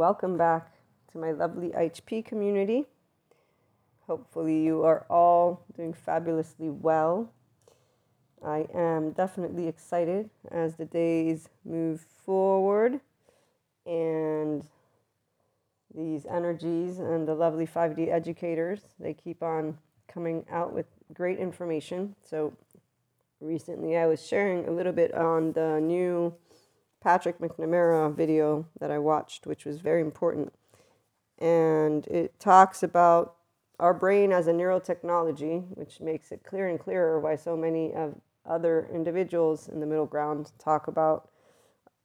welcome back to my lovely HP community. Hopefully, you are all doing fabulously well. I am definitely excited as the days move forward and these energies and the lovely 5D educators, they keep on coming out with great information. So, recently I was sharing a little bit on the new Patrick McNamara video that I watched, which was very important. And it talks about our brain as a neurotechnology, which makes it clear and clearer why so many of other individuals in the middle ground talk about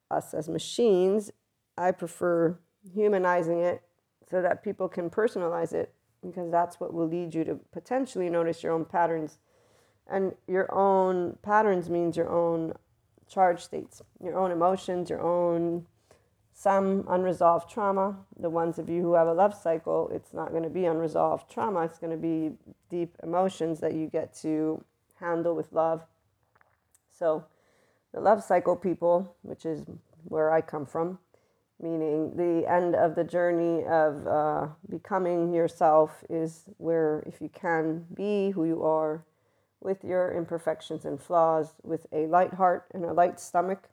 us as machines. I prefer humanizing it so that people can personalize it because that's what will lead you to potentially notice your own patterns. And your own patterns means your own charge states, your own emotions, your own some unresolved trauma. The ones of you who have a love cycle, it's not going to be unresolved trauma, it's going to be deep emotions that you get to handle with love. So, the love cycle people, which is where I come from, meaning the end of the journey of uh, becoming yourself is where, if you can be who you are with your imperfections and flaws, with a light heart and a light stomach.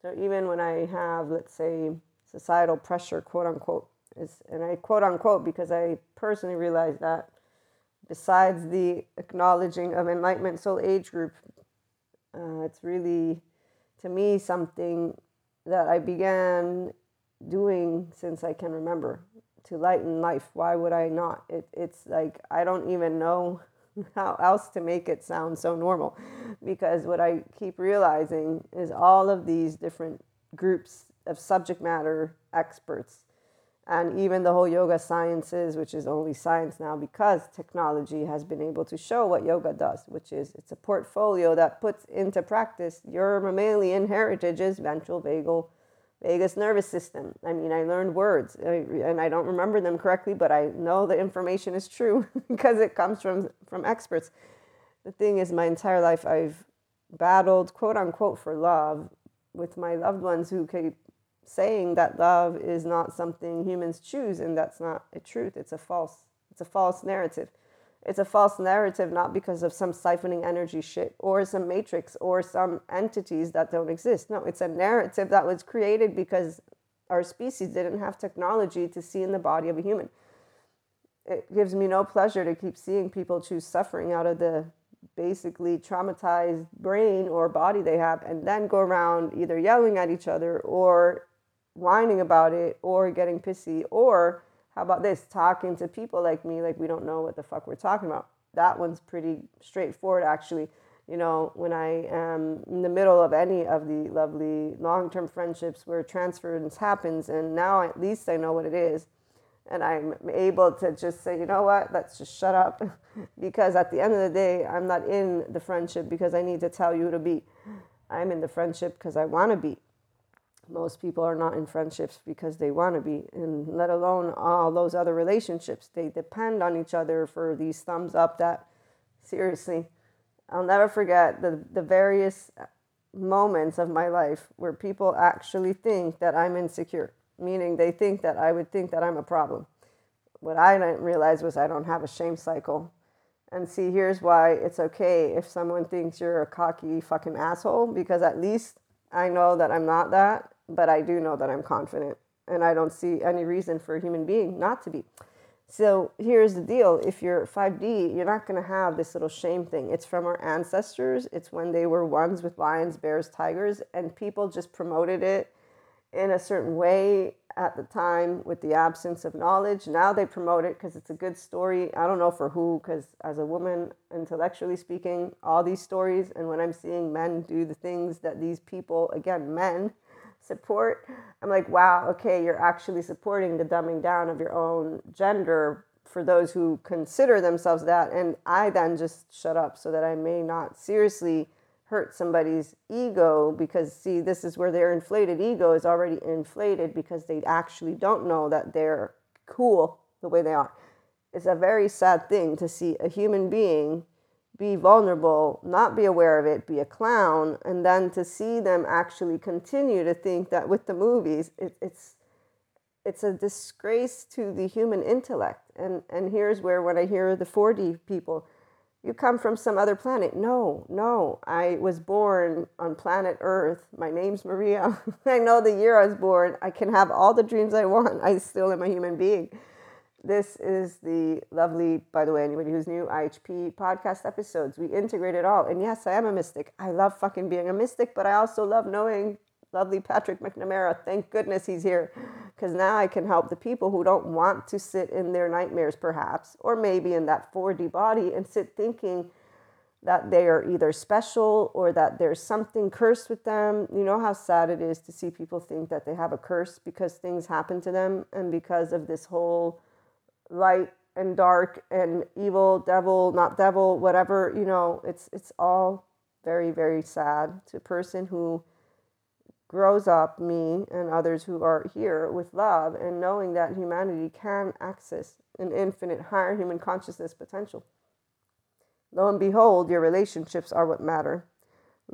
So even when I have, let's say, societal pressure, quote unquote, is, and I quote unquote because I personally realize that besides the acknowledging of enlightenment soul age group, uh, it's really to me something that I began doing since I can remember to lighten life. Why would I not? It, it's like I don't even know how else to make it sound so normal. Because what I keep realizing is all of these different groups of subject matter experts and even the whole yoga sciences which is only science now because technology has been able to show what yoga does which is it's a portfolio that puts into practice your mammalian heritages ventral vagal vagus nervous system. I mean, I learned words and I don't remember them correctly, but I know the information is true because it comes from, from experts. The thing is, my entire life I've battled, quote unquote, for love with my loved ones who keep saying that love is not something humans choose and that's not a truth. It's a false, it's a false narrative. It's a false narrative, not because of some siphoning energy shit or some matrix or some entities that don't exist. No, it's a narrative that was created because our species didn't have technology to see in the body of a human. It gives me no pleasure to keep seeing people choose suffering out of the basically traumatized brain or body they have and then go around either yelling at each other or whining about it or getting pissy or how about this? Talking to people like me, like we don't know what the fuck we're talking about. That one's pretty straightforward, actually. You know, when I am in the middle of any of the lovely long term friendships where transference happens, and now at least I know what it is, and I'm able to just say, you know what, let's just shut up. because at the end of the day, I'm not in the friendship because I need to tell you to be. I'm in the friendship because I want to be most people are not in friendships because they want to be and let alone all those other relationships. They depend on each other for these thumbs up that seriously i'll never forget the, the various moments of my life where people actually think that i'm insecure meaning they think that i would think that i'm a problem. What i didn't realize was i don't have a shame cycle. And see here's why it's okay if someone thinks you're a cocky fucking asshole because at least I know that I'm not that but I do know that I'm confident and I don't see any reason for a human being not to be. So here's the deal if you're 5D, you're not going to have this little shame thing. It's from our ancestors, it's when they were ones with lions, bears, tigers, and people just promoted it in a certain way at the time with the absence of knowledge. Now they promote it because it's a good story. I don't know for who, because as a woman, intellectually speaking, all these stories, and when I'm seeing men do the things that these people, again, men, support, I'm like, wow, okay, you're actually supporting the dumbing down of your own gender for those who consider themselves that. And I then just shut up so that I may not seriously hurt somebody's ego because, see, this is where their inflated ego is already inflated because they actually don't know that they're cool the way they are. It's a very sad thing to see a human being be vulnerable, not be aware of it, be a clown, and then to see them actually continue to think that with the movies, it, it's it's a disgrace to the human intellect. And and here's where when I hear the 4D people, you come from some other planet. No, no. I was born on planet Earth. My name's Maria. I know the year I was born. I can have all the dreams I want. I still am a human being. This is the lovely, by the way, anybody who's new, IHP podcast episodes. We integrate it all. And yes, I am a mystic. I love fucking being a mystic, but I also love knowing lovely Patrick McNamara. Thank goodness he's here because now I can help the people who don't want to sit in their nightmares, perhaps, or maybe in that 4D body and sit thinking that they are either special or that there's something cursed with them. You know how sad it is to see people think that they have a curse because things happen to them and because of this whole light and dark and evil, devil, not devil, whatever, you know, it's it's all very very sad to a person who grows up, me and others who are here with love and knowing that humanity can access an infinite higher human consciousness potential. Lo and behold, your relationships are what matter.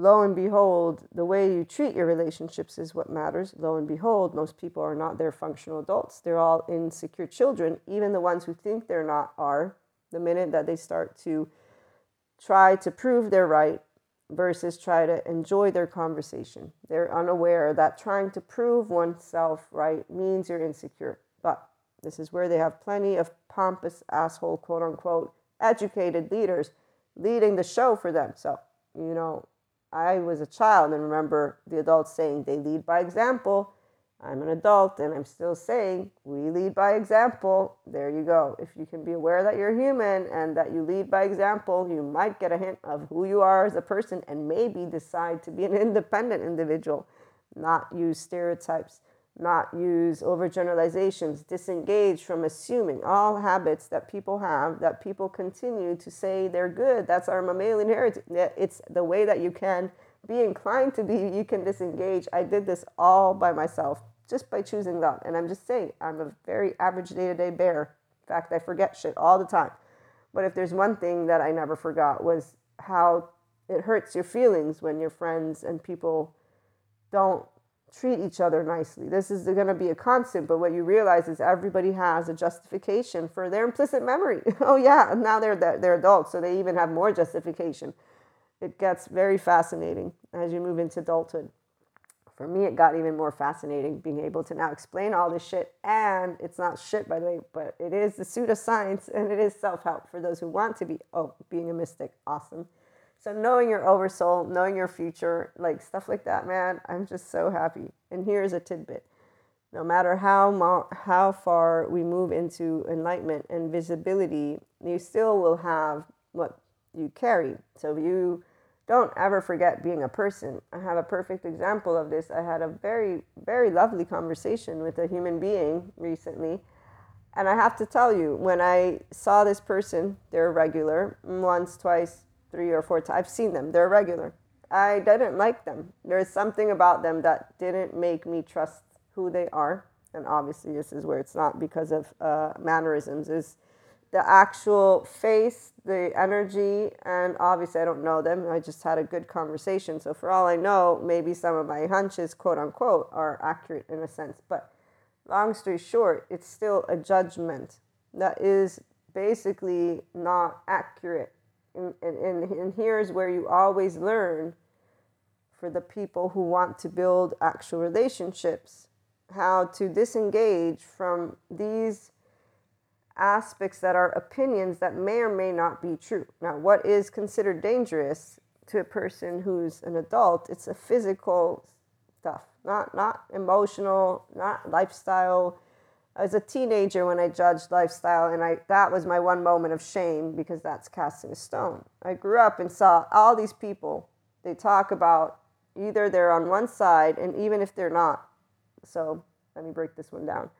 Lo and behold, the way you treat your relationships is what matters. Lo and behold, most people are not their functional adults. They're all insecure children. Even the ones who think they're not are. The minute that they start to try to prove they're right versus try to enjoy their conversation. They're unaware that trying to prove oneself right means you're insecure. But this is where they have plenty of pompous asshole, quote unquote, educated leaders leading the show for them. So, you know, I was a child and remember the adults saying they lead by example. I'm an adult and I'm still saying we lead by example. There you go. If you can be aware that you're human and that you lead by example, you might get a hint of who you are as a person and maybe decide to be an independent individual, not use stereotypes, not use overgeneralizations, disengage from assuming all habits that people have that people continue to say they're good. That's our mammalian heritage. It's the way that you can be inclined to be, you can disengage. I did this all by myself just by choosing that. And I'm just saying, I'm a very average day to day bear. In fact, I forget shit all the time. But if there's one thing that I never forgot was how it hurts your feelings when your friends and people don't treat each other nicely. This is going to be a constant, but what you realize is everybody has a justification for their implicit memory. oh yeah, now they're they're adults, so they even have more justification. It gets very fascinating as you move into adulthood for me, it got even more fascinating being able to now explain all this shit. And it's not shit, by the way, but it is the pseudoscience and it is self help for those who want to be, oh, being a mystic. Awesome. So, knowing your oversoul, knowing your future, like stuff like that, man, I'm just so happy. And here's a tidbit no matter how, mo- how far we move into enlightenment and visibility, you still will have what you carry. So, you don't ever forget being a person. I have a perfect example of this. I had a very, very lovely conversation with a human being recently. And I have to tell you, when I saw this person, they're regular, once, twice, three or four times. I've seen them, they're regular. I didn't like them. There's something about them that didn't make me trust who they are. And obviously, this is where it's not because of uh, mannerisms, is the actual face, the energy, and obviously I don't know them. I just had a good conversation. So for all I know, maybe some of my hunches, quote unquote, are accurate in a sense. But long story short, it's still a judgment that is basically not accurate. And, and, and here's where you always learn for the people who want to build actual relationships how to disengage from these aspects that are opinions that may or may not be true. Now, what is considered dangerous to a person who's an adult? It's a physical stuff, not not emotional, not lifestyle. As a teenager, when I judged lifestyle, and I that was my one moment of shame because that's casting a stone. I grew up and saw all these people. They talk about either they're on one side, and even if they're not. So let me break this one down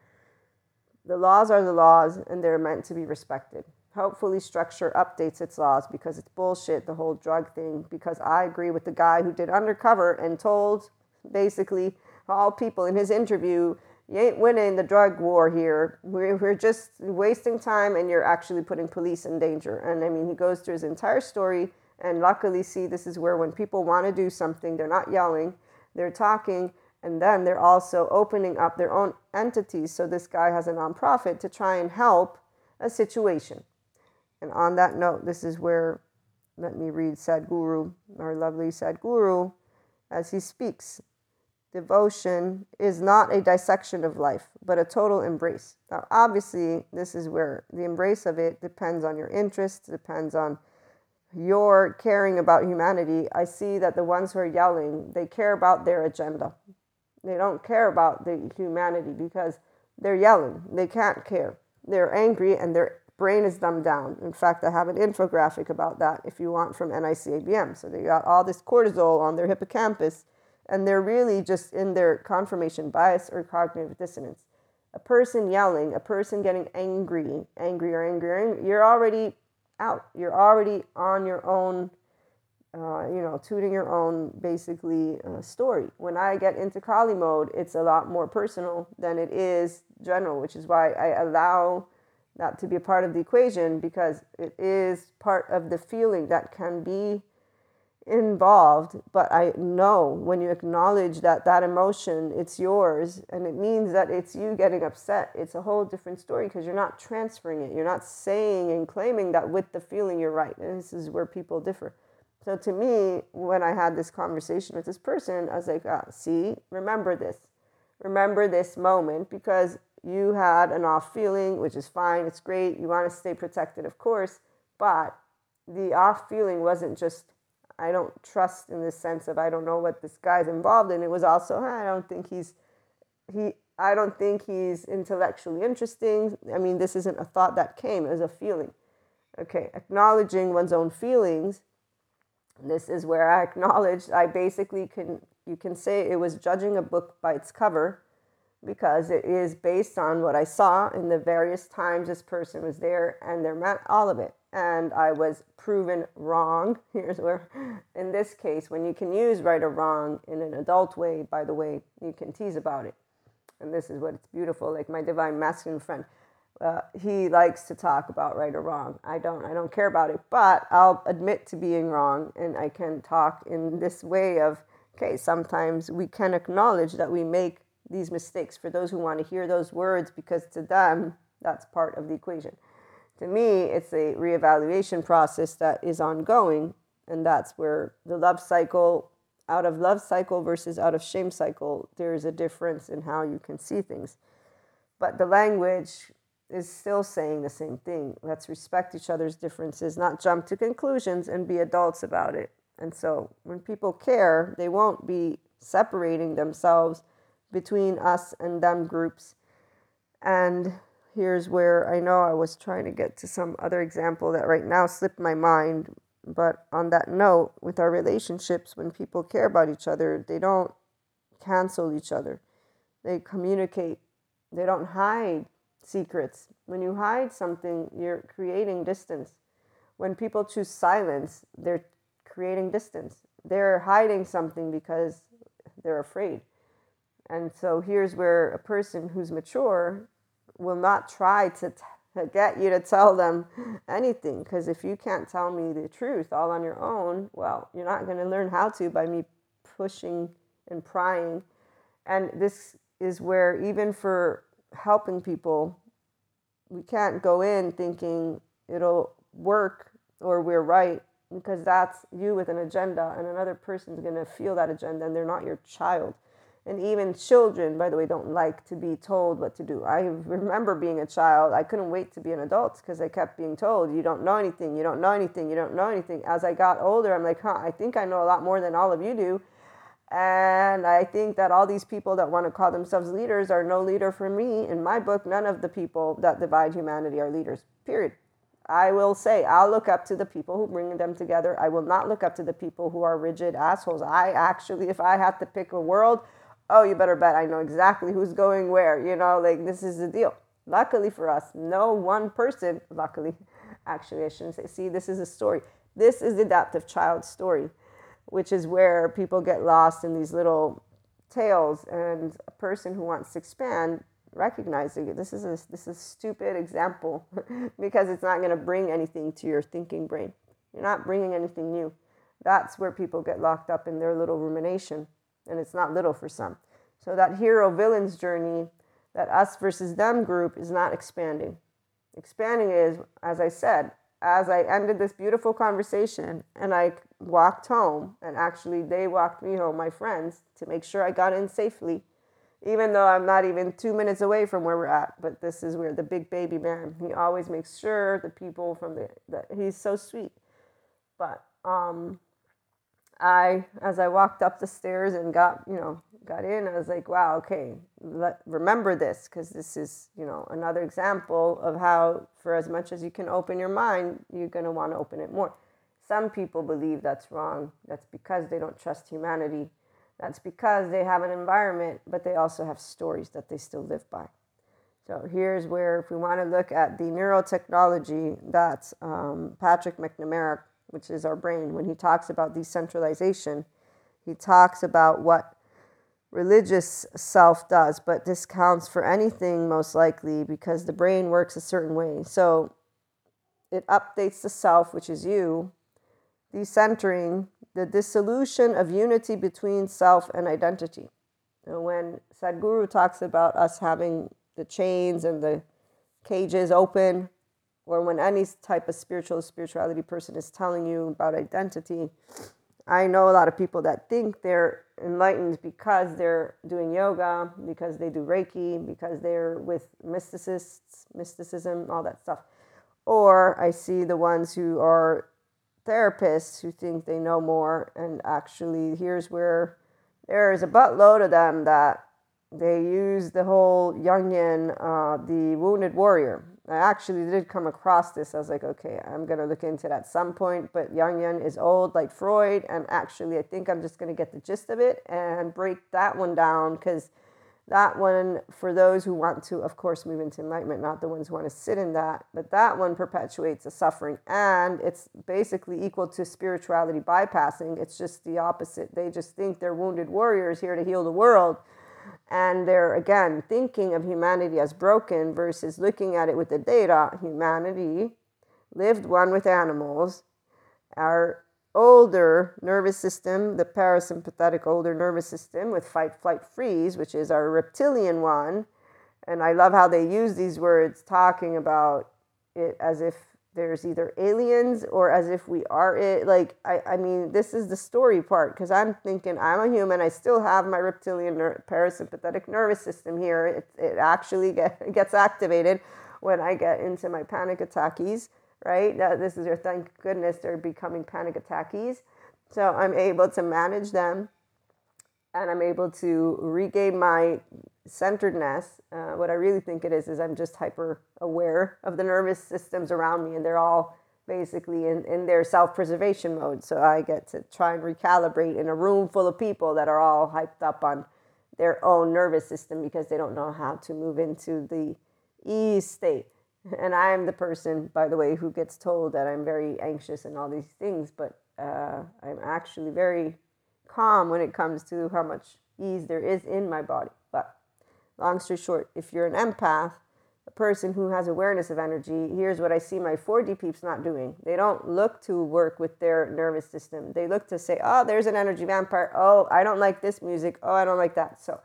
the laws are the laws and they're meant to be respected. Hopefully, structure updates its laws because it's bullshit, the whole drug thing. Because I agree with the guy who did undercover and told basically all people in his interview, you ain't winning the drug war here. We're, we're just wasting time and you're actually putting police in danger. And I mean, he goes through his entire story. And luckily, see, this is where when people want to do something, they're not yelling, they're talking And then they're also opening up their own entities. So this guy has a nonprofit to try and help a situation. And on that note, this is where, let me read Sadhguru, our lovely Sadhguru, as he speaks. Devotion is not a dissection of life, but a total embrace. Now, obviously, this is where the embrace of it depends on your interests, depends on your caring about humanity. I see that the ones who are yelling, they care about their agenda. They don't care about the humanity because they're yelling. They can't care. They're angry and their brain is dumbed down. In fact, I have an infographic about that if you want from NICABM. So they got all this cortisol on their hippocampus and they're really just in their confirmation bias or cognitive dissonance. A person yelling, a person getting angry, angry or angry, angry you're already out. You're already on your own, uh, you know, tooting your own basically uh, story. When I get into Kali mode, it's a lot more personal than it is general, which is why I allow that to be a part of the equation because it is part of the feeling that can be involved but i know when you acknowledge that that emotion it's yours and it means that it's you getting upset. It's a whole different story because you're not transferring it. You're not saying and claiming that with the feeling you're right and this is where people differ. So to me when i had this conversation with this person i was like ah, see remember this. Remember this moment because you had an off feeling which is fine it's great you want to stay protected of course but the off feeling wasn't just I don't trust in the sense of I don't know what this guy's involved in. It was also I don't think he's he I don't think he's intellectually interesting. I mean, this isn't a thought that came, it was a feeling. Okay, acknowledging one's own feelings. This is where I acknowledged I basically can you can say it was judging a book by its cover because it is based on what I saw in the various times this person was there and they're met all of it and I was proven wrong. Here's where, in this case, when you can use right or wrong in an adult way, by the way, you can tease about it. And this is what it's beautiful. Like my divine masculine friend, uh, he likes to talk about right or wrong. I don't. I don't care about it, but I'll admit to being wrong, and I can talk in this way of okay. Sometimes we can acknowledge that we make these mistakes for those who want to hear those words because to them that's part of the equation to me, it's a reevaluation process that is ongoing. And that's where the love cycle, out of love cycle versus out of shame cycle, there's a difference in how you can see things. But the language is still saying the same thing. Let's respect each other's differences, not jump to conclusions and be adults about it. And so when people care, they won't be separating themselves between us and them groups. And here's where I know I was trying to get to some other example that right now slipped my mind. But on that note, with our relationships, when people care about each other, they don't cancel each other. They communicate. They don't hide secrets. When you hide something, you're creating distance. When people choose silence, they're creating distance. They're hiding something because they're afraid. And so here's where a person who's mature will not try to, t- get you to tell them anything because if you can't tell me the truth all on your own, well, you're not going to learn how to by me pushing and prying. And this is where, even for helping people, we can't go in thinking it'll work or we're right because that's you with an agenda and another person's going to feel that agenda and they're not your child and even children by the way don't like to be told what to do. I remember being a child i couldn't wait to be an adult because i kept being told you don't know anything you don't know anything you don't know anything. As i got older i'm like huh i think i know a lot more than all of you do. And i think that all these people that want to call themselves leaders are no leader for me. In my book none of the people that divide humanity are leaders period. I will say, I'll look up to the people who bring them together. I will not look up to the people who are rigid assholes. I actually, if I had to pick a world, oh, you better bet I know exactly who's going where. You know, like this is the deal. Luckily for us, no one person, luckily, actually, I shouldn't say, see, this is a story. This is the adaptive child story, which is where people get lost in these little tales. And a person who wants to expand recognizing. This is a, this is a stupid example because it's not going to bring anything to your thinking brain. You're not bringing anything new. That's where people get locked up in their little rumination and it's not little for some. So that hero villains journey, that us versus them group is not expanding. Expanding is, as I said, as I ended this beautiful conversation and I walked home, and actually they walked me home, my friends, to make sure I got in safely, even though I'm not even two minutes away from where we're at. But this is where the big baby man, he always makes sure the people from the, the he's so sweet. But um, I, as I walked up the stairs and got, you know, got in, I was like, wow, okay, let, remember this because this is, you know, another example of how, for as much as you can open your mind, you're going to want to open it more. Some people believe that's wrong. That's because they don't trust humanity. That's because they have an environment, but they also have stories that they still live by. So here's where, if we want to look at the neurotechnology that um, Patrick McNamara which is our brain, when he talks about decentralization, he talks about what religious self does, but this counts for anything most likely because the brain works a certain way. So it updates the self, which is you, decentering the dissolution of unity between self and identity. And when Sadhguru talks about us having the chains and the cages open, or when any type of spiritual spirituality person is telling you about identity, I know a lot of people that think they're enlightened because they're doing yoga, because they do Reiki, because they're with mysticists, mysticism, all that stuff. Or I see the ones who are therapists who think they know more, and actually, here's where there is a buttload of them that they use the whole Jungian, uh, the wounded warrior. I actually did come across this. I was like, okay, I'm to look into it at some point. But Jungian is old like Freud. And actually, I think I'm just to get the gist of it and break that one down because that one, for those who want to, of course, move into enlightenment, not the ones who want to sit in that, but that one perpetuates the suffering. And it's basically equal to spirituality bypassing. It's just the opposite. They just think they're wounded warriors here to heal the world and they're again thinking of humanity as broken versus looking at it with the data. Humanity lived one with animals. Our older nervous system the parasympathetic older nervous system with fight flight freeze which is our reptilian one. And i love how they use these words talking about it as if there's either aliens or as if we are it. Like, I, I mean, this is the story part because I'm thinking I'm a human. I still have my reptilian ner- parasympathetic nervous system here. It, it actually get, gets activated when I get into my panic attackies, right? Now, this is your thank goodness they're becoming panic attackies. So I'm able to manage them and I'm able to regain my centeredness. Uh, what I really think it is is I'm just hyper aware of the nervous systems around me, and they're all basically in, in their self preservation mode. So I get to try and recalibrate in a room full of people that are all hyped up on their own nervous system because they don't know how to move into the ease state. And I am the person, by the way, who gets told that I'm very anxious and all these things, but uh, I'm actually very calm when it comes to how much ease there is in my body. Long story short, if you're an empath, a person who has awareness of energy, here's what I see my 4D peeps not doing. They don't look to work with their nervous system. They look to say, oh, there's an energy vampire. Oh, I don't like this music. Oh, I don't like that. So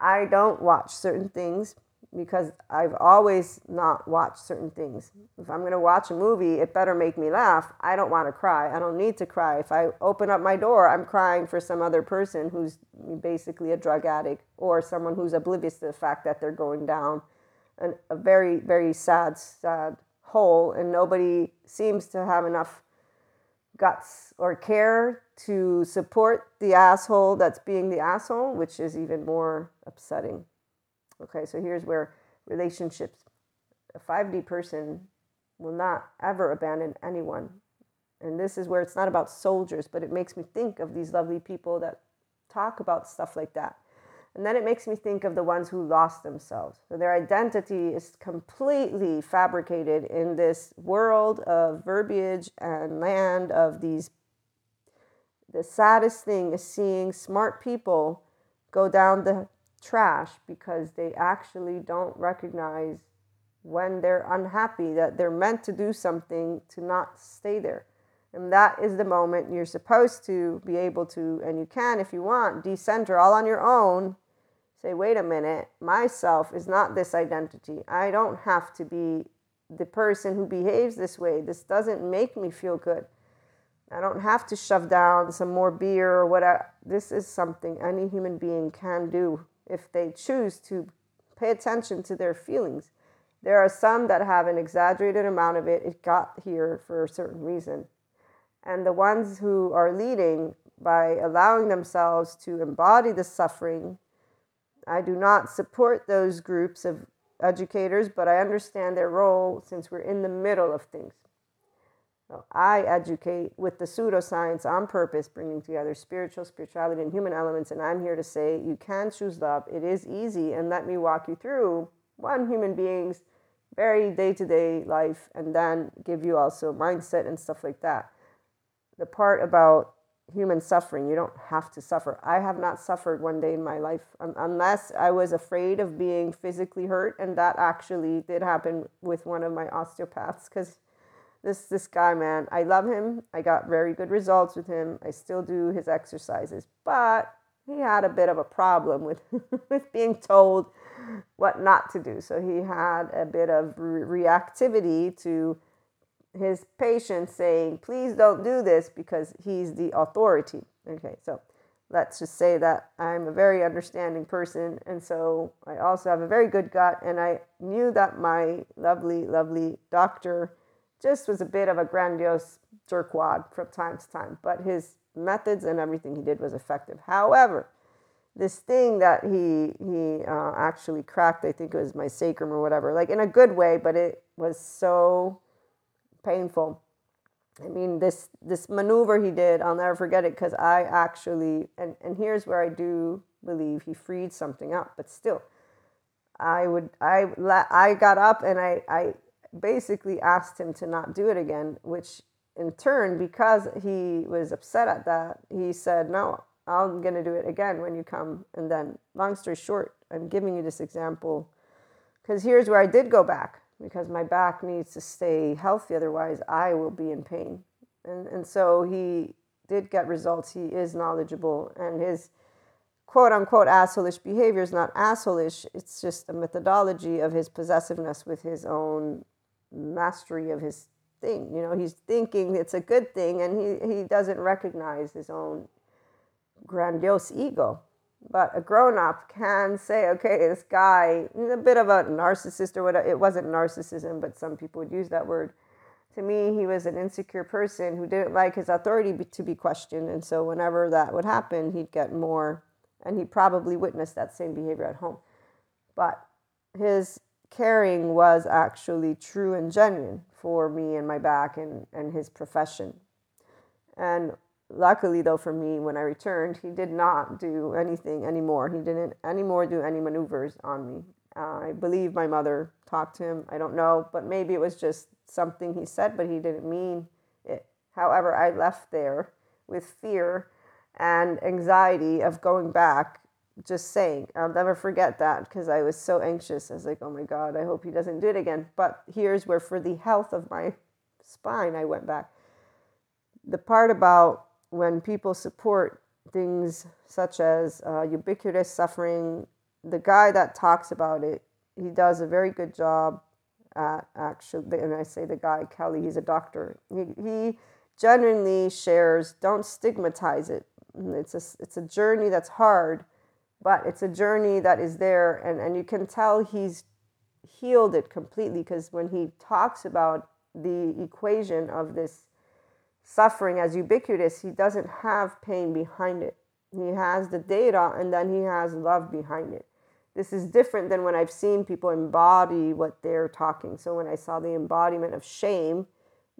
I don't watch certain things because I've always not watched certain things. If I'm going to watch a movie, it better make me laugh. I don't want to cry. I don't need to cry. If I open up my door, I'm crying for some other person who's basically a drug addict or someone who's oblivious to the fact that they're going down an, a very, very sad, sad hole, and nobody seems to have enough guts or care to support the asshole that's being the asshole, which is even more upsetting. Okay, so here's where relationships, a 5D person will not ever abandon anyone. And this is where it's not about soldiers, but it makes me think of these lovely people that talk about stuff like that. And then it makes me think of the ones who lost themselves. So their identity is completely fabricated in this world of verbiage and land of these. The saddest thing is seeing smart people go down the trash because they actually don't recognize when they're unhappy that they're meant to do something to not stay there. And that is the moment you're supposed to be able to, and you can if you want, decenter all on your own say, wait a minute, myself is not this identity. I don't have to be the person who behaves this way. This doesn't make me feel good. I don't have to shove down some more beer or whatever. This is something any human being can do if they choose to pay attention to their feelings. There are some that have an exaggerated amount of it. It got here for a certain reason. And the ones who are leading by allowing themselves to embody the suffering, I do not support those groups of educators, but I understand their role since we're in the middle of things. So I educate with the pseudoscience on purpose, bringing together spiritual, spirituality, and human elements. And I'm here to say you can choose love. It is easy. And let me walk you through one human being's very day to day life and then give you also mindset and stuff like that. The part about human suffering, you don't have to suffer. I have not suffered one day in my life unless I was afraid of being physically hurt. And that actually did happen with one of my osteopaths because this this guy man i love him. I got very good results with him. I still do his exercises but he had a bit of a problem with with being told what not to do. So he had a bit of re- reactivity to his patient saying please don't do this because he's the authority. Okay so let's just say that i'm a very understanding person and so i also have a very good gut and i knew that my lovely lovely doctor just was a bit of a grandiose jerkwad from time to time, but his methods and everything he did was effective. However, this thing that he he uh, actually cracked, I think it was my sacrum or whatever, like in a good way, but it was so painful. I mean, this this maneuver he did, I'll never forget it because I actually and and here's where I do believe he freed something up, but still, I would I I got up and I I basically asked him to not do it again, which in turn, because he was upset at that, he said, No, I'm going to do it again when you come. And then, long story short, I'm giving you this example because here's where I did go back because my back needs to stay healthy, otherwise, I will be in pain. And, and so he did get results. He is knowledgeable, and his quote unquote assholeish behavior is not assholeish, it's just a methodology of his possessiveness with his own mastery of his thing. You know, he's thinking it's a good thing and he, he doesn't recognize his own grandiose ego. But a grown up can say, okay, this guy a bit of a narcissist or whatever. It wasn't narcissism, but some people would use that word. To me, he was an insecure person who didn't like his authority to be questioned. And so, whenever that would happen, he'd get more, and he probably witnessed that same behavior at home. But his caring was actually true and genuine for me and my back and, and his profession. And luckily, though, for me, when I returned, he did not do anything anymore. He didn't anymore do any maneuvers on me. Uh, I believe my mother talked to him. I don't know, but maybe it was just something he said, but he didn't mean it. However, I left there with fear and anxiety of going back just saying. I'll never forget that because I was so anxious. I was like, oh my God, I hope he doesn't do it again. But here's where, for the health of my spine, I went back. The part about when people support things such as uh, ubiquitous suffering, the guy that talks about it, he does a very good job at actually, and I say the guy, Kelly, he's a doctor. He, he genuinely shares, don't stigmatize it. It's a, it's a journey that's hard but it's a journey that is there and, and you can tell he's healed it completely because when he talks about the equation of this suffering as ubiquitous he doesn't have pain behind it. He has the data and then he has love behind it. This is different than when i've seen people embody what they're talking. So when i saw the embodiment of shame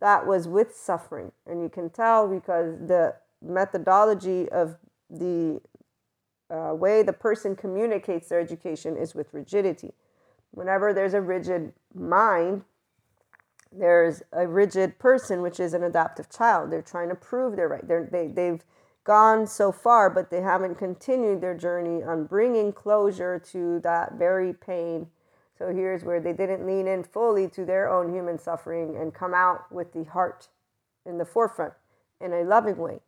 that was with suffering. And you can tell because the methodology of the uh, way the person communicates their education is with rigidity. Whenever there's a rigid mind, there's a rigid person, which is an adaptive child. They're trying to prove they're right. They're, they, they've gone so far, but they haven't continued their journey on bringing closure to that very pain. So here's where they didn't lean in fully to their own human suffering and come out with the heart in the forefront in a loving way,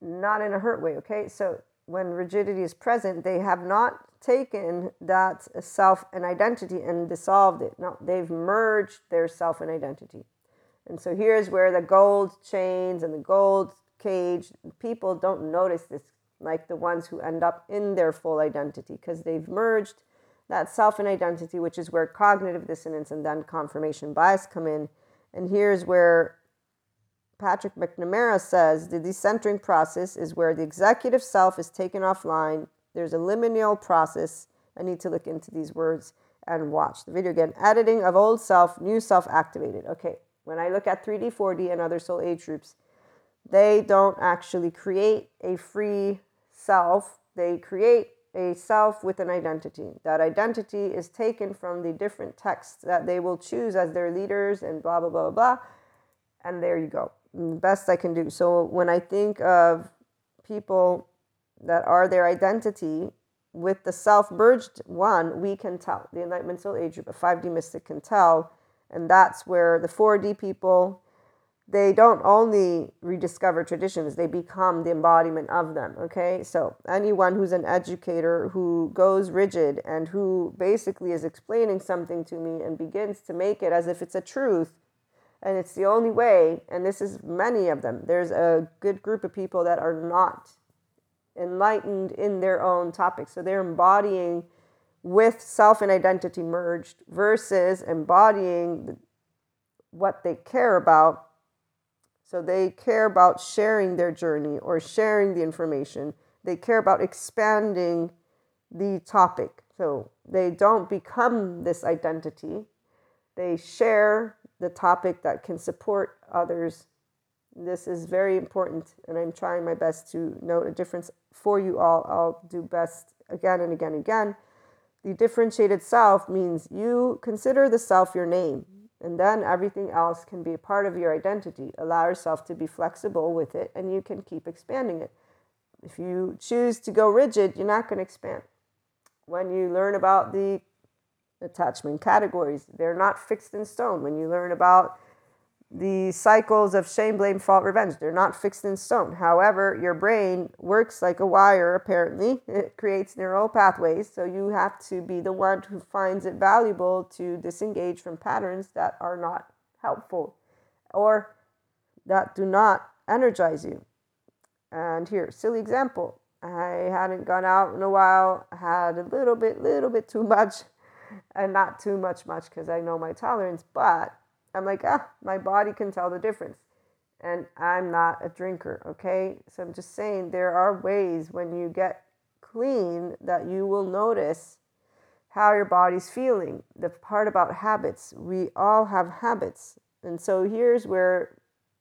not in a hurt way. Okay. So when rigidity is present, they have not taken that self and identity and dissolved it. No, they've merged their self and identity. And so here's where the gold chains and the gold cage, people don't notice this like the ones who end up in their full identity because they've merged that self and identity, which is where cognitive dissonance and then confirmation bias come in. And here's where Patrick McNamara says the decentering process is where the executive self is taken offline. There's a liminal process. I need to look into these words and watch the video again. Editing of old self, new self activated. Okay, when I look at 3D, 4D, and other soul age groups, they don't actually create a free self, they create a self with an identity. That identity is taken from the different texts that they will choose as their leaders and blah, blah, blah, blah. And there you go. Best I can do. So when I think of people that are their identity with the self merged one, we can tell. The Enlightenment Soul Age group, a 5D mystic can tell. And that's where the 4D people they don't only rediscover traditions, they become the embodiment of them. Okay, so anyone who's an educator who goes rigid and who basically is explaining something to me and begins to make it as if it's a truth and it's the only way, and this is many of them, there's a good group of people that are not enlightened in their own topic. So they're embodying with self and identity merged versus embodying what they care about so they care about sharing their journey or sharing the information. They care about expanding the topic. So they don't become this identity. They share the topic that can support others. This is very important, and I'm trying my best to note a difference for you all. I'll do best again and again and again. The differentiated self means you consider the self your name. And then everything else can be a part of your identity. Allow yourself to be flexible with it and you can keep expanding it. If you choose to go rigid, you're not going to expand. When you learn about the attachment categories, they're not fixed in stone. When you learn about the cycles of shame, blame, fault, revenge. They're not fixed in stone. However, your brain works like a wire, apparently. It creates neural pathways. So you have to be the one who finds it valuable to disengage from patterns that are not helpful or that do not energize you. And here, silly example. I hadn't gone out in a while, had a little bit, little bit too much, and not too much, much because I know my tolerance, but I'm like, ah, my body can tell the difference. And I'm not a drinker, okay? So I'm just saying there are ways when you get clean that you will notice how your body's feeling. The part about habits, we all have habits. And so here's where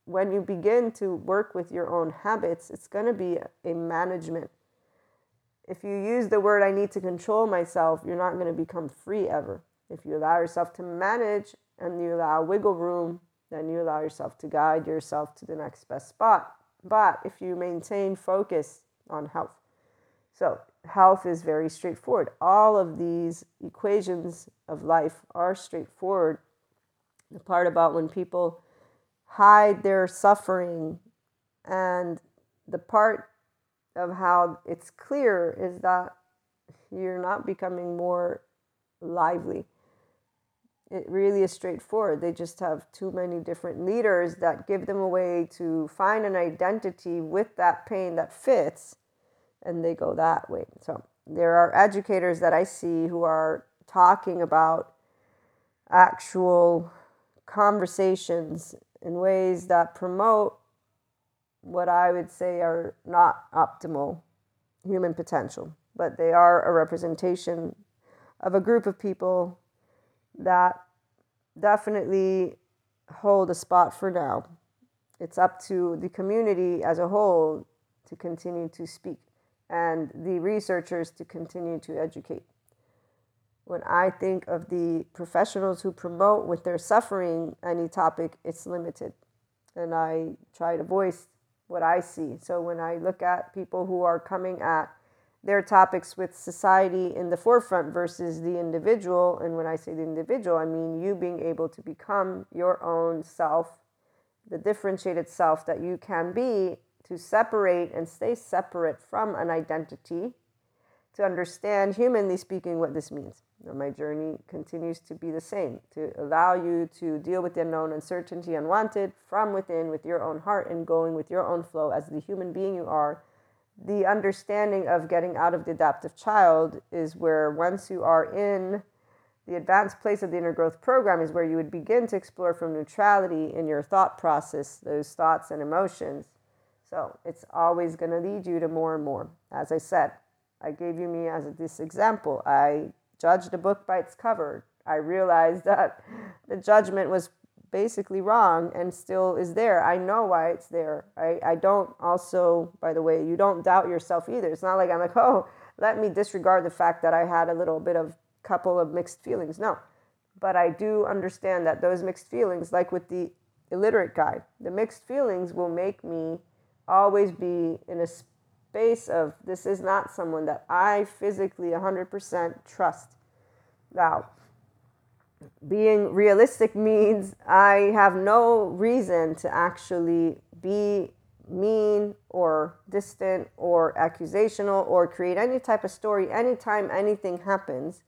when you begin to work with your own habits, it's going to be a management. If you use the word, I need to control myself, you're not going to become free ever. If you allow yourself to manage and you allow wiggle room, then you allow yourself to guide yourself to the next best spot. But if you maintain focus on health, so health is very straightforward. All of these equations of life are straightforward. The part about when people hide their suffering and the part of how it's clear is that you're not becoming more lively it really is straightforward. They just have too many different leaders that give them a way to find an identity with that pain that fits, and they go that way. So there are educators that I see who are talking about actual conversations in ways that promote what I would say are not optimal human potential, but they are a representation of a group of people that definitely hold a spot for now. It's up to the community as a whole to continue to speak and the researchers to continue to educate. When I think of the professionals who promote with their suffering any topic, it's limited. And I try to voice what I see. So when I look at people who are coming at their topics with society in the forefront versus the individual. And when I say the individual, I mean you being able to become your own self, the differentiated self that you can be to separate and stay separate from an identity to understand, humanly speaking, what this means. my journey continues to be the same to allow you to deal with the unknown, uncertainty, unwanted from within with your own heart and going with your own flow as the human being you are. The understanding of getting out of the adaptive child is where once you are in the advanced place of the inner growth program is where you would begin to explore from neutrality in your thought process, those thoughts and emotions. So it's always going to lead you to more and more. As I said, I gave you me as this example. I judged a book by its cover. I realized that the judgment was basically wrong and still is there. I know why it's there. I, I don't also, by the way, you don't doubt yourself either. It's not like I'm like, oh, let me disregard the fact that I had a little bit of couple of mixed feelings. No. But I do understand that those mixed feelings, like with the illiterate guy, the mixed feelings will make me always be in a space of this is not someone that I physically 100% trust. Now, being realistic means I have no reason to actually be mean or distant or accusational or create any type of story anytime anything happens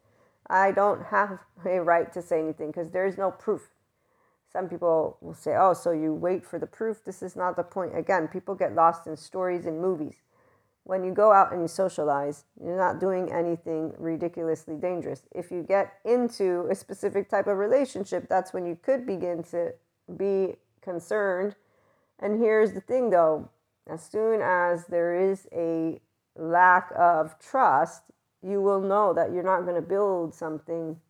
I don't have a right to say anything because there is no proof. Some people will say, oh, so you wait for the proof. This is not the point. Again, people get lost in stories and movies. When you go out and you socialize, you're not doing anything ridiculously dangerous. If you get into a specific type of relationship, that's when you could begin to be concerned. And here's the thing though as soon as there is a lack of trust, you will know that you're not going to build something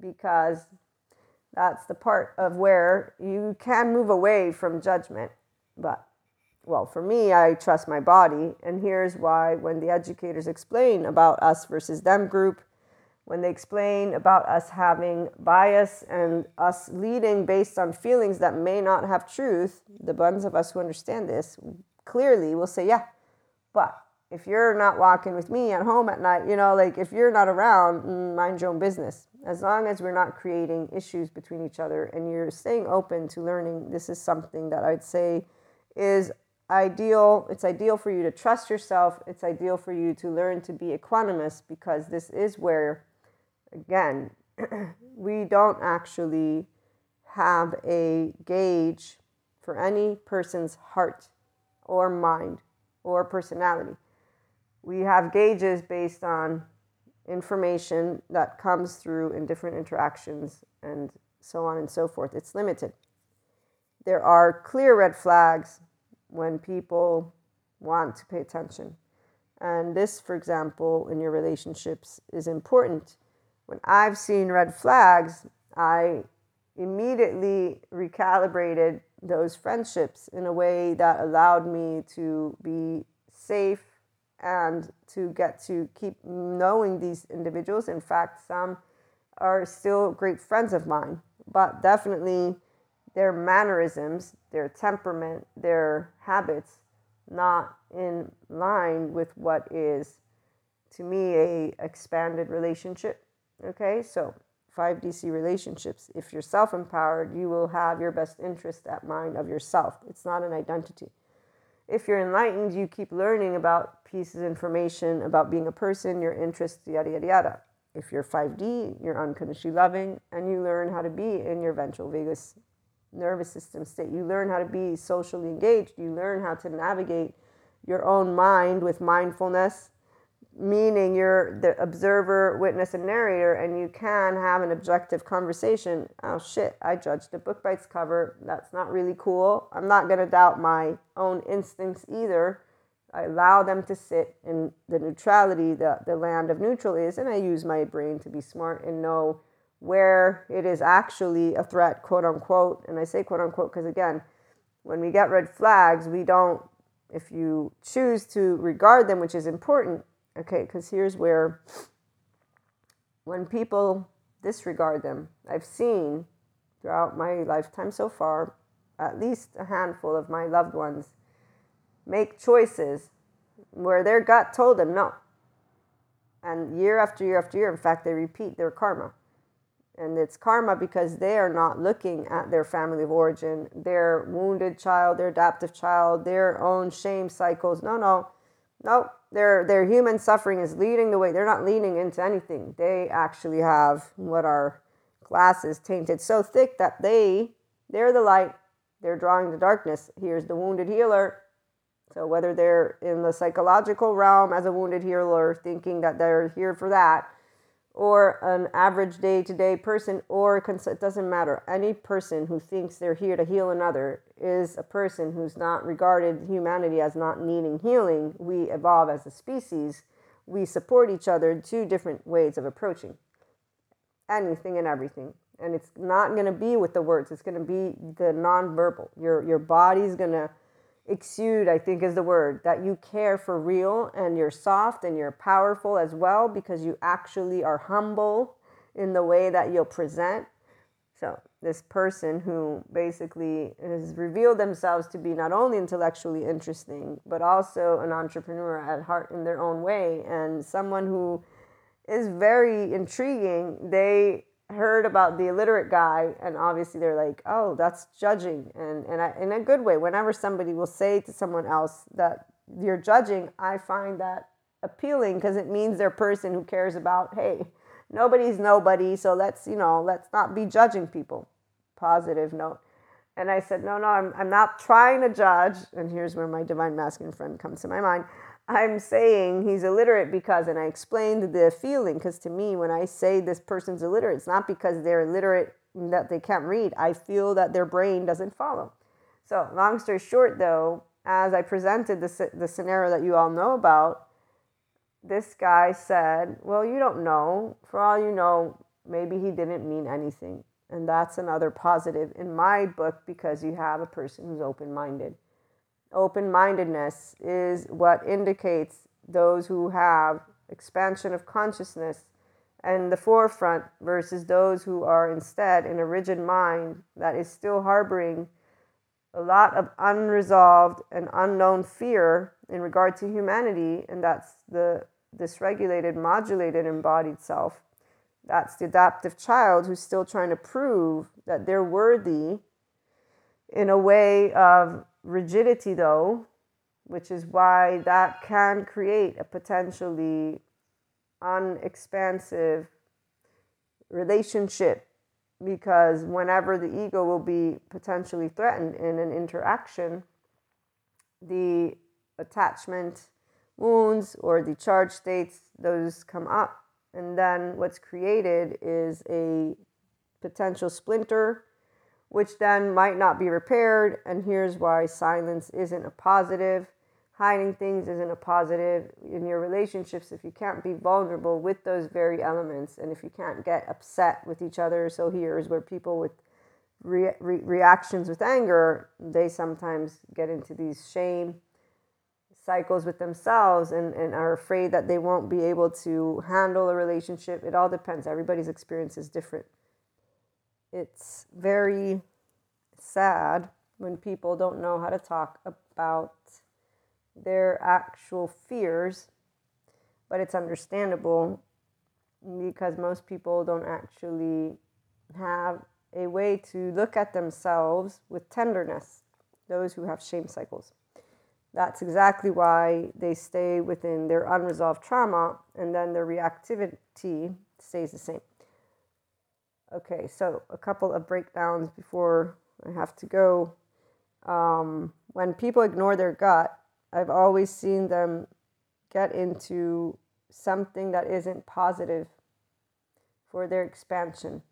because that's the part of where you can move away from judgment. But, well, for me, I trust my body. And here's why when the educators explain about us versus them group, when they explain about us having bias and us leading based on feelings that may not have truth, the ones of us who understand this clearly will say, yeah, but if you're not walking with me at home at night, you know, like if you're not around, mm, mind your own business. As long as we're not creating issues between each other and you're staying open to learning, this is something that I'd say is ideal. It's ideal for you to trust yourself. It's ideal for you to learn to be equanimous because this is where, again, we don't actually have a gauge for any person's heart or mind or personality we have gauges based on information that comes through in different interactions and so on and so forth. It's limited. There are clear red flags when people want to pay attention. And this, for example, in your relationships is important. When I've seen red flags, I immediately recalibrated those friendships in a way that allowed me to be safe and to get to keep knowing these individuals. In fact, some are still great friends of mine, but definitely their mannerisms, their temperament, their habits, not in line with what is to me a expanded relationship. Okay, so 5D SEE relationships. If you're self empowered, you will have your best interest at mind of yourself. It's not an identity if you're enlightened, you keep learning about pieces of information about being a person, your interests, yada, yada, yada. If you're 5D, you're unconditionally loving, and you learn how to be in your ventral vagus nervous system state. You learn how to be socially engaged. You learn how to navigate your own mind with mindfulness meaning you're the observer, witness, and narrator, and you can have an objective conversation. Oh shit, I judged a book by its cover. That's not really cool. I'm not going to doubt my own instincts either. I allow them to sit in the neutrality that the land of neutral is, and I use my brain to be smart and know where it is actually a threat, quote unquote. And I say quote unquote because, again, when we get red flags, we don't, if you choose to regard them, which is important, Okay, because here's where when people disregard them, I've seen throughout my lifetime so far, at least a handful of my loved ones make choices where their gut told them no. And year after year after year, in fact, they repeat their karma. And it's karma because they are not looking at their family of origin, their wounded child, their adaptive child, their own shame cycles. No, no, no. Their their human suffering is leading the way. They're not leaning into anything. They actually have what our glasses tainted so thick that they they're the light. They're drawing the darkness. Here's the wounded healer. So whether they're in the psychological realm as a wounded healer, thinking that they're here for that, or an average day to day person, or it doesn't matter. Any person who thinks they're here to heal another is a person who's not regarded humanity as not needing healing. We evolve as a species. We support each other two different ways of approaching anything and everything. And it's not going to be with the words, it's going to be the nonverbal. Your, your body's going to exude, I think is the word, that you care for real and you're soft and you're powerful as well because you actually are humble in the way that you'll present. So, this person who basically has revealed themselves to be not only intellectually interesting, but also an entrepreneur at heart in their own way, and someone who is very intriguing. They heard about the illiterate guy and obviously they're like oh that's judging. And and I, in a good way whenever somebody will say to someone else that you're judging i find that appealing because it means they're a person who cares about hey nobody's nobody so let's you know let's not be judging people. Positive note. And i said no no i'm, I'm not trying to judge. And here's where my divine masculine friend comes to my mind I'm saying he's illiterate because, and I explained the feeling, because to me, when I say this person's illiterate, it's not because they're illiterate that they can't read. I feel that their brain doesn't follow. So, long story short, though, as I presented the, the scenario that you all know about, this guy said, Well, you don't know. For all you know, maybe he didn't mean anything. And that's another positive in my book because you have a person who's open minded open mindedness is what indicates those who have expansion of consciousness and the forefront versus those who are instead in a rigid mind that is still harboring a lot of unresolved and unknown fear in regard to humanity and that's the dysregulated modulated embodied self. That's the adaptive child who's still trying to prove that they're worthy in a way of rigidity, though, which is why that can create a potentially unexpansive relationship because whenever the ego will be potentially threatened in an interaction, the attachment wounds or the charge states, those come up. And then what's created is a potential splinter which then might not be repaired. And here's why silence isn't a positive. Hiding things isn't a positive in your relationships if you can't be vulnerable with those very elements and if you can't get upset with each other. So, here's where people with re- re- reactions with anger, they sometimes get into these shame cycles with themselves and, and are afraid that they won't be able to handle a relationship. It all depends. Everybody's experience is different it's very sad when people don't know how to talk about their actual fears, but it's understandable because most people don't actually have a way to look at themselves with tenderness, those who have shame cycles. That's exactly why they stay within their unresolved trauma and then their reactivity stays the same. Okay, so a couple of breakdowns before I have to go. Um, when people ignore their gut, I've always seen them get into something that isn't positive for their expansion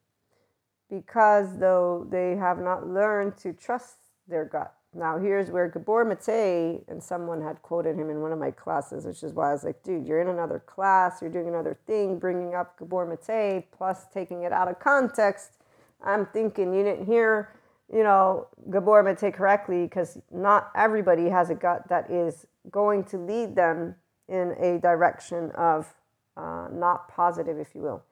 because though they have not learned to trust their gut now, here's where Gabor Mate, and someone had quoted him in one of my classes, which is why I was like, dude, you're in another class, you're doing another thing, bringing up Gabor Mate, plus taking it out of context. I'm thinking you didn't hear, you know, Gabor Mate correctly because not everybody has a gut that is going to lead them in a direction of uh, not positive, if you will.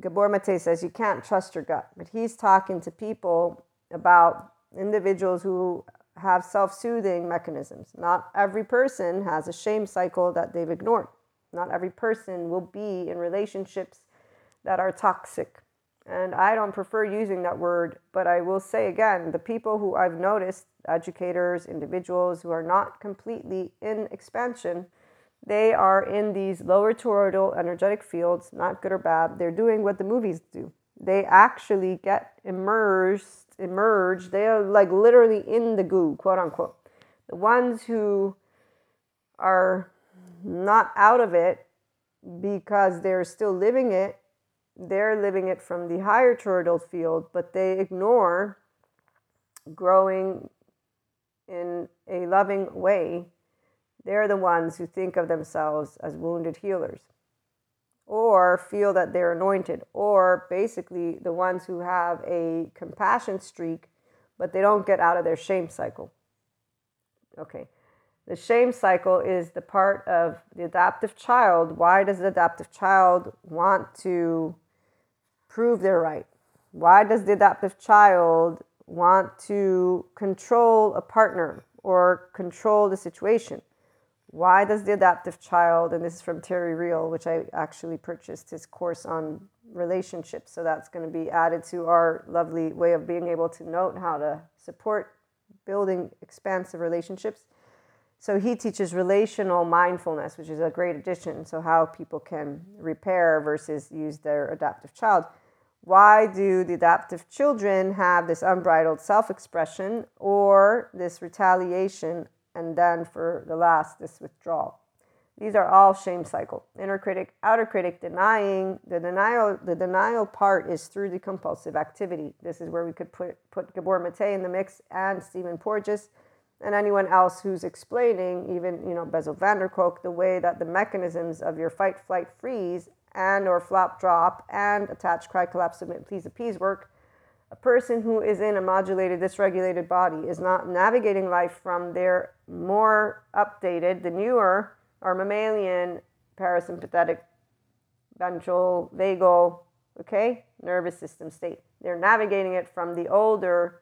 Gabor Mate says you can't trust your gut, but he's talking to people about individuals who have self soothing mechanisms. Not every person has a shame cycle that they've ignored. Not every person will be in relationships that are toxic. And I don't prefer using that word, but I will say again the people who I've noticed, educators, individuals who are not completely in expansion, they are in these lower toroidal energetic fields, not good or bad. They're doing what the movies do. They actually get immersed, emerge. They are like literally in the goo, quote unquote. The ones who are not out of it because they're still living it, they're living it from the higher toroidal field, but they ignore growing in a loving way. They're the ones who think of themselves as wounded healers or feel that they're anointed, or basically the ones who have a compassion streak, but they don't get out of their shame cycle. Okay. The shame cycle is the part of the adaptive child. Why does the adaptive child want to prove they're right? Why does the adaptive child want to control a partner or control the situation? Why does the adaptive child, and this is from Terry Real, which I actually purchased his course on relationships, so that's going to be added to our lovely way of being able to note how to support building expansive relationships so he teaches relational mindfulness, which is a great addition. So, how people can repair versus use their adaptive child. Why do the adaptive children have this unbridled self expression or this retaliation, and then for the last, this withdrawal? These are all shame cycle. Inner critic, outer critic, denying. The denial, the denial part is through the compulsive activity. This is where we could put, put Gabor Mate in the mix and Stephen Porges and anyone else who's explaining, even you know Bessel van der Kolk, the way that the mechanisms of your fight, flight, freeze, and or flop, drop, and attach, cry, collapse, submit, please, appease work. A person who is in a modulated, dysregulated body is not navigating life from their more updated, the newer, or mammalian, parasympathetic, ventral, vagal, okay, nervous system state. They're navigating it from the older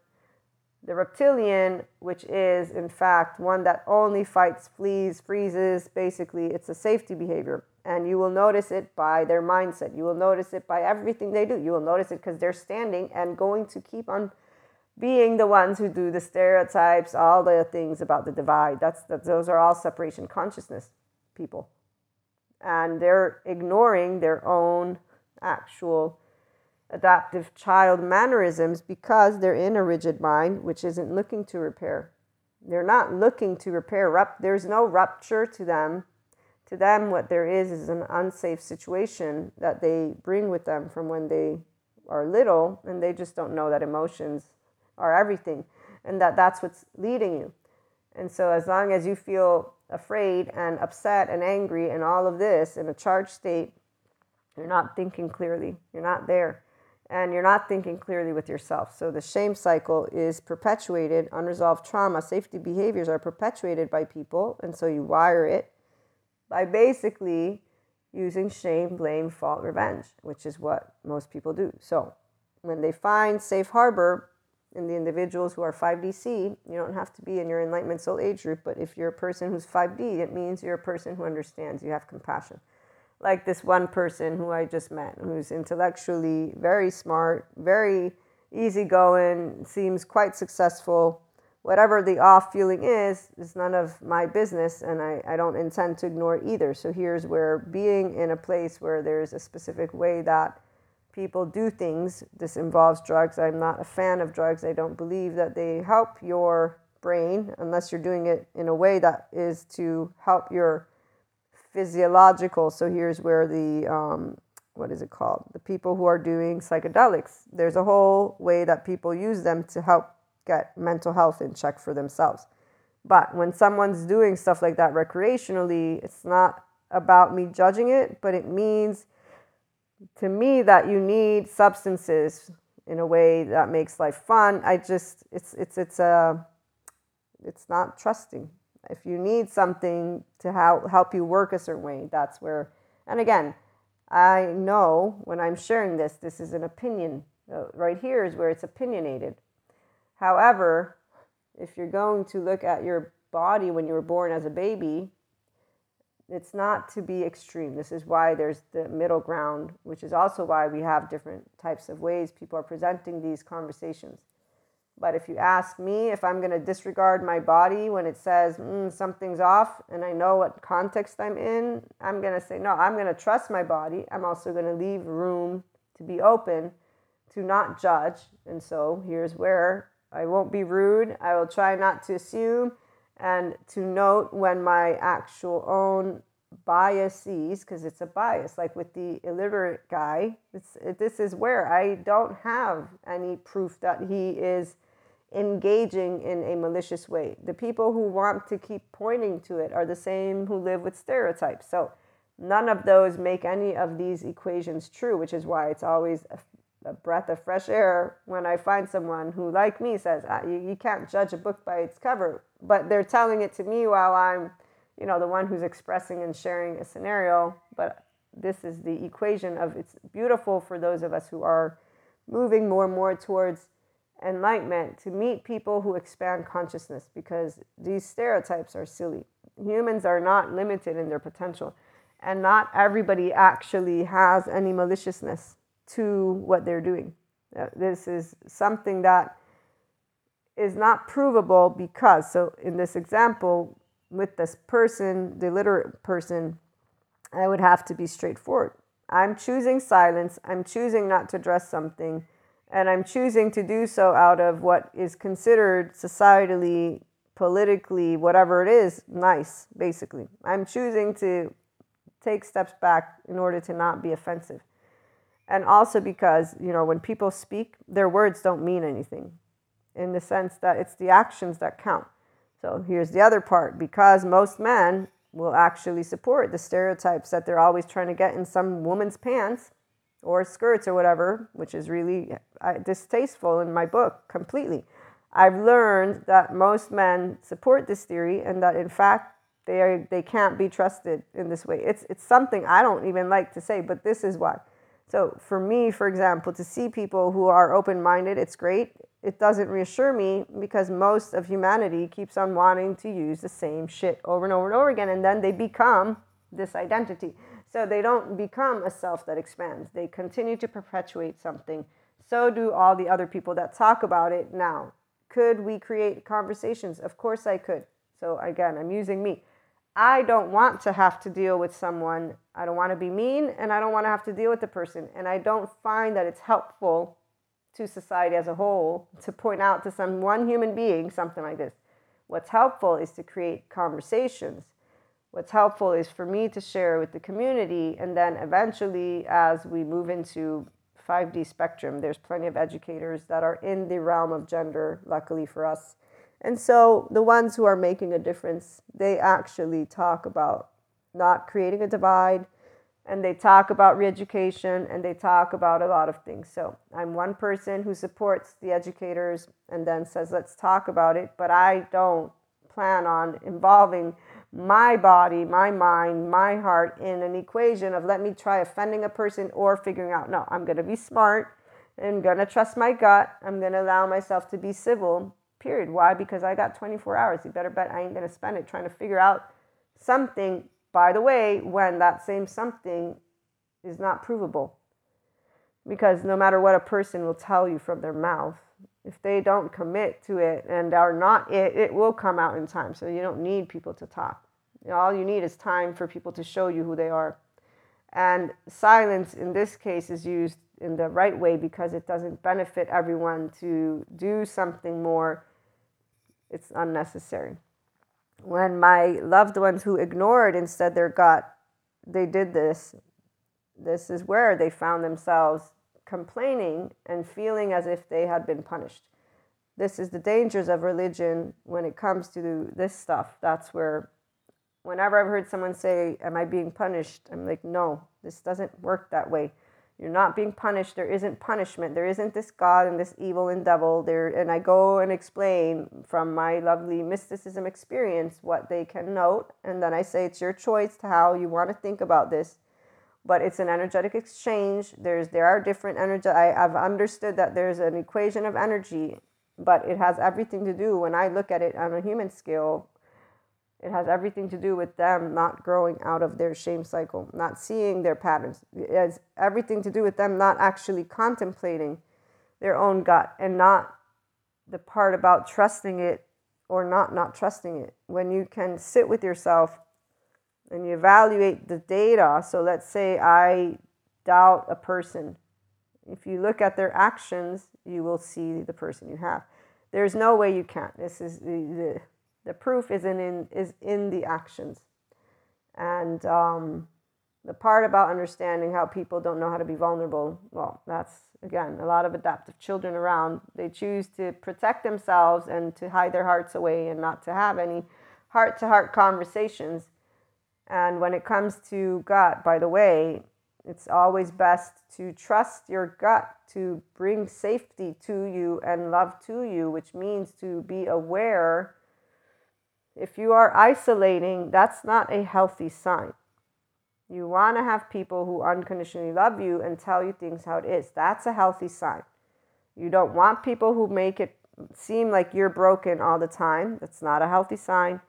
the reptilian, which is in fact one that only fights, flees, freezes, basically, it's a safety behavior. And you will notice it by their mindset. You will notice it by everything they do. You will notice it because they're standing and going to keep on being the ones who do the stereotypes, all the things about the divide. That's that those are all separation consciousness people. And they're ignoring their own actual adaptive child mannerisms because they're in a rigid mind which isn't looking to repair. They're not looking to repair. There's no rupture to them. To them, what there is is an unsafe situation that they bring with them from when they are little, and they just don't know that emotions are everything and that that's what's leading you. And so, as long as you feel afraid and upset and angry and all of this in a charged state, you're not thinking clearly. You're not there and you're not thinking clearly with yourself. So the shame cycle is perpetuated, unresolved trauma, safety behaviors are perpetuated by people, and so you wire it by basically using shame, blame, fault, revenge, which is what most people do. So when they find safe harbor in the individuals who are 5D SEE, you don't have to be in your enlightenment soul age group, but if you're a person who's 5D, it means you're a person who understands, you have compassion like this one person who I just met, who's intellectually very smart, very easygoing, seems quite successful. Whatever the off feeling is, is none of my business, and I, I don't intend to ignore either. So here's where being in a place where there's a specific way that people do things, this involves drugs. I'm not a fan of drugs. I don't believe that they help your brain unless you're doing it in a way that is to help your physiological. So here's where the um, what is it called? The people who are doing psychedelics. There's a whole way that people use them to help get mental health in check for themselves. But when someone's doing stuff like that recreationally, it's not about me judging it, but it means to me that you need substances in a way that makes life fun. I just it's it's it's a uh, it's not trusting if you need something to help help you work a certain way, that's where. And again, I know when I'm sharing this, this is an opinion. Uh, right here is where it's opinionated. However, if you're going to look at your body when you were born as a baby, it's not to be extreme. This is why there's the middle ground, which is also why we have different types of ways people are presenting these conversations. But if you ask me if I'm going to disregard my body when it says mm, something's off and I know what context I'm in, I'm going to say, no, I'm going to trust my body. I'm also going to leave room to be open, to not judge. And so here's where I won't be rude. I will try not to assume and to note when my actual own biases, because it's a bias, like with the illiterate guy, it, this is where I don't have any proof that he is engaging in a malicious way. The people who want to keep pointing to it are the same who live with stereotypes. So none of those make any of these equations true, which is why it's always a, breath of fresh air when I find someone who, like me, says, ah, you, you can't judge a book by its cover. But they're telling it to me while I'm, you know, the one who's expressing and sharing a scenario. But this is the equation of it's beautiful for those of us who are moving more and more towards enlightenment to meet people who expand consciousness because these stereotypes are silly. Humans are not limited in their potential, and not everybody actually has any maliciousness to what they're doing. Uh, this is something that is not provable because, so in this example, with this person, the literate person, I would have to be straightforward. I'm choosing silence. I'm choosing not to address something and I'm choosing to do so out of what is considered societally, politically, whatever it is, nice, basically. I'm choosing to take steps back in order to not be offensive. And also because, you know, when people speak, their words don't mean anything in the sense that it's the actions that count. So here's the other part because most men will actually support the stereotypes that they're always trying to get in some woman's pants or skirts or whatever, which is really uh, distasteful in my book completely. I've learned that most men support this theory and that in fact they are, they can't be trusted in this way. It's it's something I don't even like to say, but this is why. So for me, for example, to see people who are open-minded, it's great. It doesn't reassure me because most of humanity keeps on wanting to use the same shit over and over and over again and then they become this identity. So they don't become a self that expands. They continue to perpetuate something. So do all the other people that talk about it now. Could we create conversations? Of course I could. So again, I'm using me. I don't want to have to deal with someone. I don't want to be mean and I don't want to have to deal with the person. And I don't find that it's helpful to society as a whole to point out to some one human being something like this. What's helpful is to create conversations what's helpful is for me to share with the community and then eventually as we move into 5d spectrum there's plenty of educators that are in the realm of gender luckily for us and so the ones who are making a difference they actually talk about not creating a divide and they talk about re-education and they talk about a lot of things so i'm one person who supports the educators and then says let's talk about it but i don't plan on involving my body, my mind, my heart in an equation of let me try offending a person or figuring out, no, I'm going to be smart. I'm going to trust my gut. I'm going to allow myself to be civil, period. Why? Because I got 24 hours. You better bet I ain't going to spend it trying to figure out something, by the way, when that same something is not provable. Because no matter what a person will tell you from their mouth, if they don't commit to it and are not it, it will come out in time. So you don't need people to talk. All you need is time for people to show you who they are. And silence in this case is used in the right way because it doesn't benefit everyone to do something more. It's unnecessary. When my loved ones who ignored instead their gut, they did this. This is where they found themselves complaining and feeling as if they had been punished. This is the dangers of religion when it comes to this stuff. That's where whenever I've heard someone say, Am I being punished? I'm like, No, this doesn't work that way. You're not being punished. There isn't punishment. There isn't this God and this evil and devil. There, and I go and explain from my lovely mysticism experience what they can note, and then I say it's your choice to how you want to think about this. But it's an energetic exchange. There's there are different energy. I, I've understood that there's an equation of energy, but it has everything to do when I look at it on a human scale It has everything to do with them not growing out of their shame cycle, not seeing their patterns. It has everything to do with them not actually contemplating their own gut and not the part about trusting it or not not trusting it. When you can sit with yourself and you evaluate the data, so let's say I doubt a person. If you look at their actions, you will see the person you have. There's no way you can't. This is the, the, the proof is in, in is in the actions. And um, the part about understanding how people don't know how to be vulnerable, well, that's again a lot of adaptive children around. They choose to protect themselves and to hide their hearts away and not to have any heart to heart conversations. And when it comes to gut, by the way, it's always best to trust your gut to bring safety to you and love to you, which means to be aware. If you are isolating, that's not a healthy sign. You want to have people who unconditionally love you and tell you things how it is. That's a healthy sign. You don't want people who make it seem like you're broken all the time. That's not a healthy sign.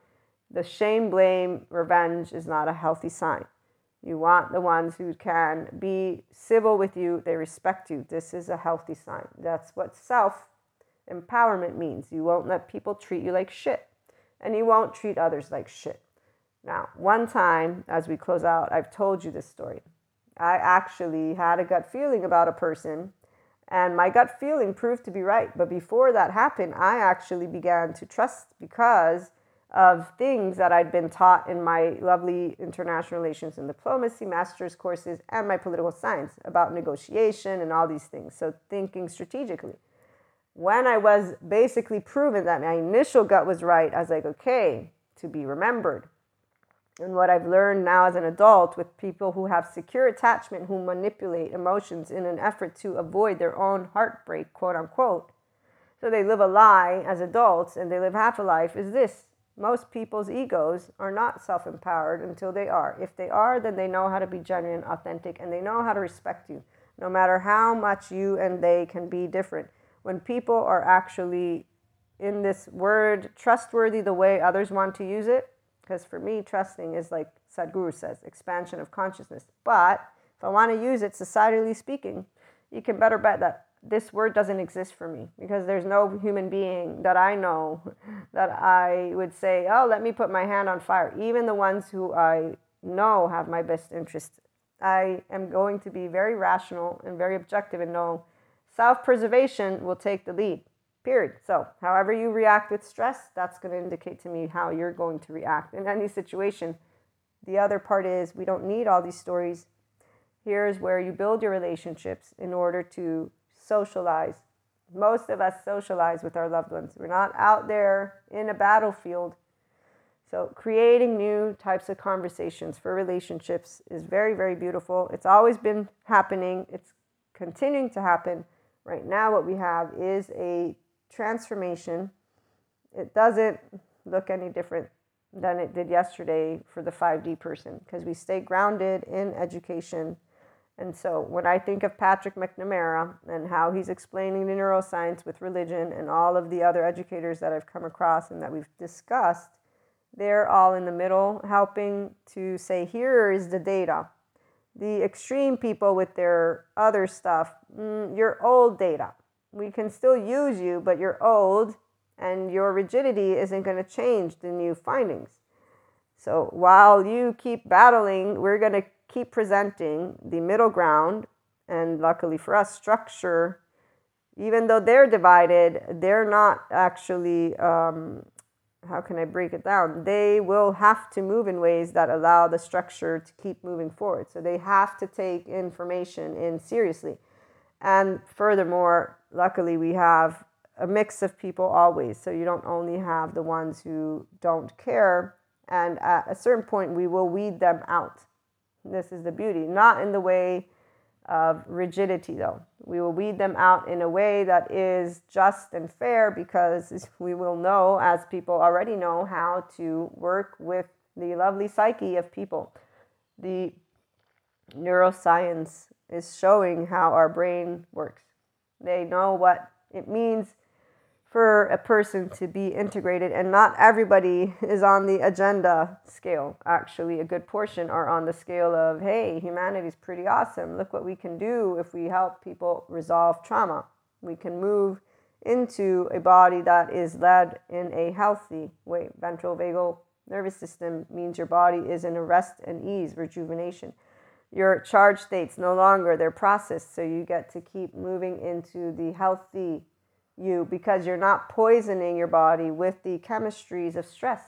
The shame, blame, revenge is not a healthy sign. You want the ones who can be civil with you, they respect you. This is a healthy sign. That's what self empowerment means. You won't let people treat you like shit, and you won't treat others like shit. Now, one time as we close out, I've told you this story. I actually had a gut feeling about a person, and my gut feeling proved to be right. But before that happened, I actually began to trust because of things that I'd been taught in my lovely international relations and diplomacy master's courses and my political science about negotiation and all these things. So, thinking strategically. When I was basically proven that my initial gut was right, I was like, okay, to be remembered. And what I've learned now as an adult with people who have secure attachment, who manipulate emotions in an effort to avoid their own heartbreak, quote unquote. So they live a lie as adults and they live half a life, is this most people's egos are not self empowered until they are. If they are, then they know how to be genuine, authentic, and they know how to respect you, no matter how much you and they can be different. When people are actually in this word trustworthy the way others want to use it, because for me, trusting is like Sadhguru says, expansion of consciousness. But if I want to use it societally speaking, you can better bet that this word doesn't exist for me because there's no human being that I know that I would say, oh, let me put my hand on fire. Even the ones who I know have my best interest. I am going to be very rational and very objective and know self preservation will take the lead, period. So, however you react with stress, that's going to indicate to me how you're going to react in any situation. The other part is we don't need all these stories. Here's where you build your relationships in order to socialize. Most of us socialize with our loved ones. We're not out there in a battlefield. So, creating new types of conversations for relationships is very, very beautiful. It's always been happening, it's continuing to happen. Right now, what we have is a transformation. It doesn't look any different than it did yesterday for the 5D person because we stay grounded in education and so when I think of Patrick McNamara and how he's explaining the neuroscience with religion and all of the other educators that I've come across and that we've discussed, they're all in the middle helping to say, here is the data. The extreme people with their other stuff, mm, you're old data. We can still use you, but you're old and your rigidity isn't going to change the new findings. So while you keep battling, we're going to keep presenting the middle ground, and luckily for us, structure, even though they're divided, they're not actually, um, how can I break it down? They will have to move in ways that allow the structure to keep moving forward. So they have to take information in seriously. And furthermore, luckily, we have a mix of people always. So you don't only have the ones who don't care. And at a certain point, we will weed them out. This is the beauty, not in the way of rigidity, though. We will weed them out in a way that is just and fair because we will know, as people already know, how to work with the lovely psyche of people. The neuroscience is showing how our brain works. They know what it means for a person to be integrated, and not everybody is on the agenda scale. Actually, a good portion are on the scale of, hey, humanity's pretty awesome. Look what we can do if we help people resolve trauma. We can move into a body that is led in a healthy way. Ventral vagal nervous system means your body is in a rest and ease, rejuvenation. Your charge states no longer, they're processed, so you get to keep moving into the healthy you because you're not poisoning your body with the chemistries of stress,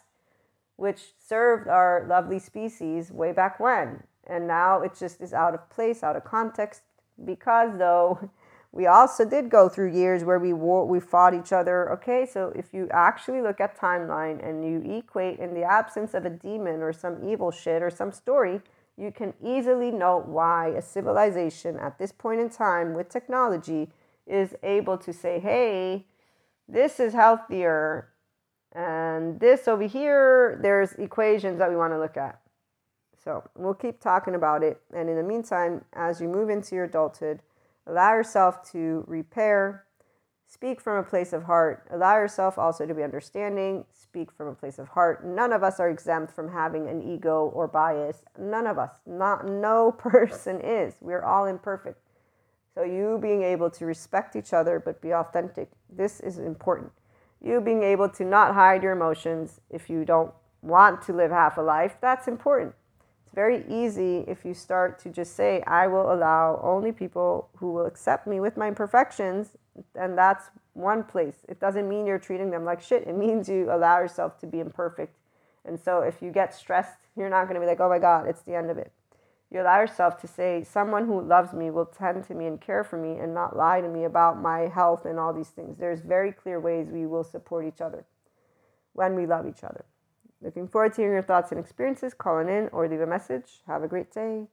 which served our lovely species way back when. And now it just is out of place, out of context, because though we also did go through years where we war, we fought each other. Okay, so if you actually look at timeline and you equate in the absence of a demon or some evil shit or some story, you can easily note why a civilization at this point in time with technology is able to say, hey, this is healthier. And this over here, there's equations that we want to look at. So we'll keep talking about it. And in the meantime, as you move into your adulthood, allow yourself to repair, speak from a place of heart, allow yourself also to be understanding, speak from a place of heart. None of us are exempt from having an ego or bias. None of us, not no person is. We're all imperfect. So, you being able to respect each other but be authentic, this is important. You being able to not hide your emotions if you don't want to live half a life, that's important. It's very easy if you start to just say, I will allow only people who will accept me with my imperfections, and that's one place. It doesn't mean you're treating them like shit. It means you allow yourself to be imperfect. And so if you get stressed, you're not going to be like, oh my God, it's the end of it. You allow yourself to say, someone who loves me will tend to me and care for me and not lie to me about my health and all these things. There's very clear ways we will support each other when we love each other. Looking forward to hearing your thoughts and experiences. Calling in or leave a message. Have a great day.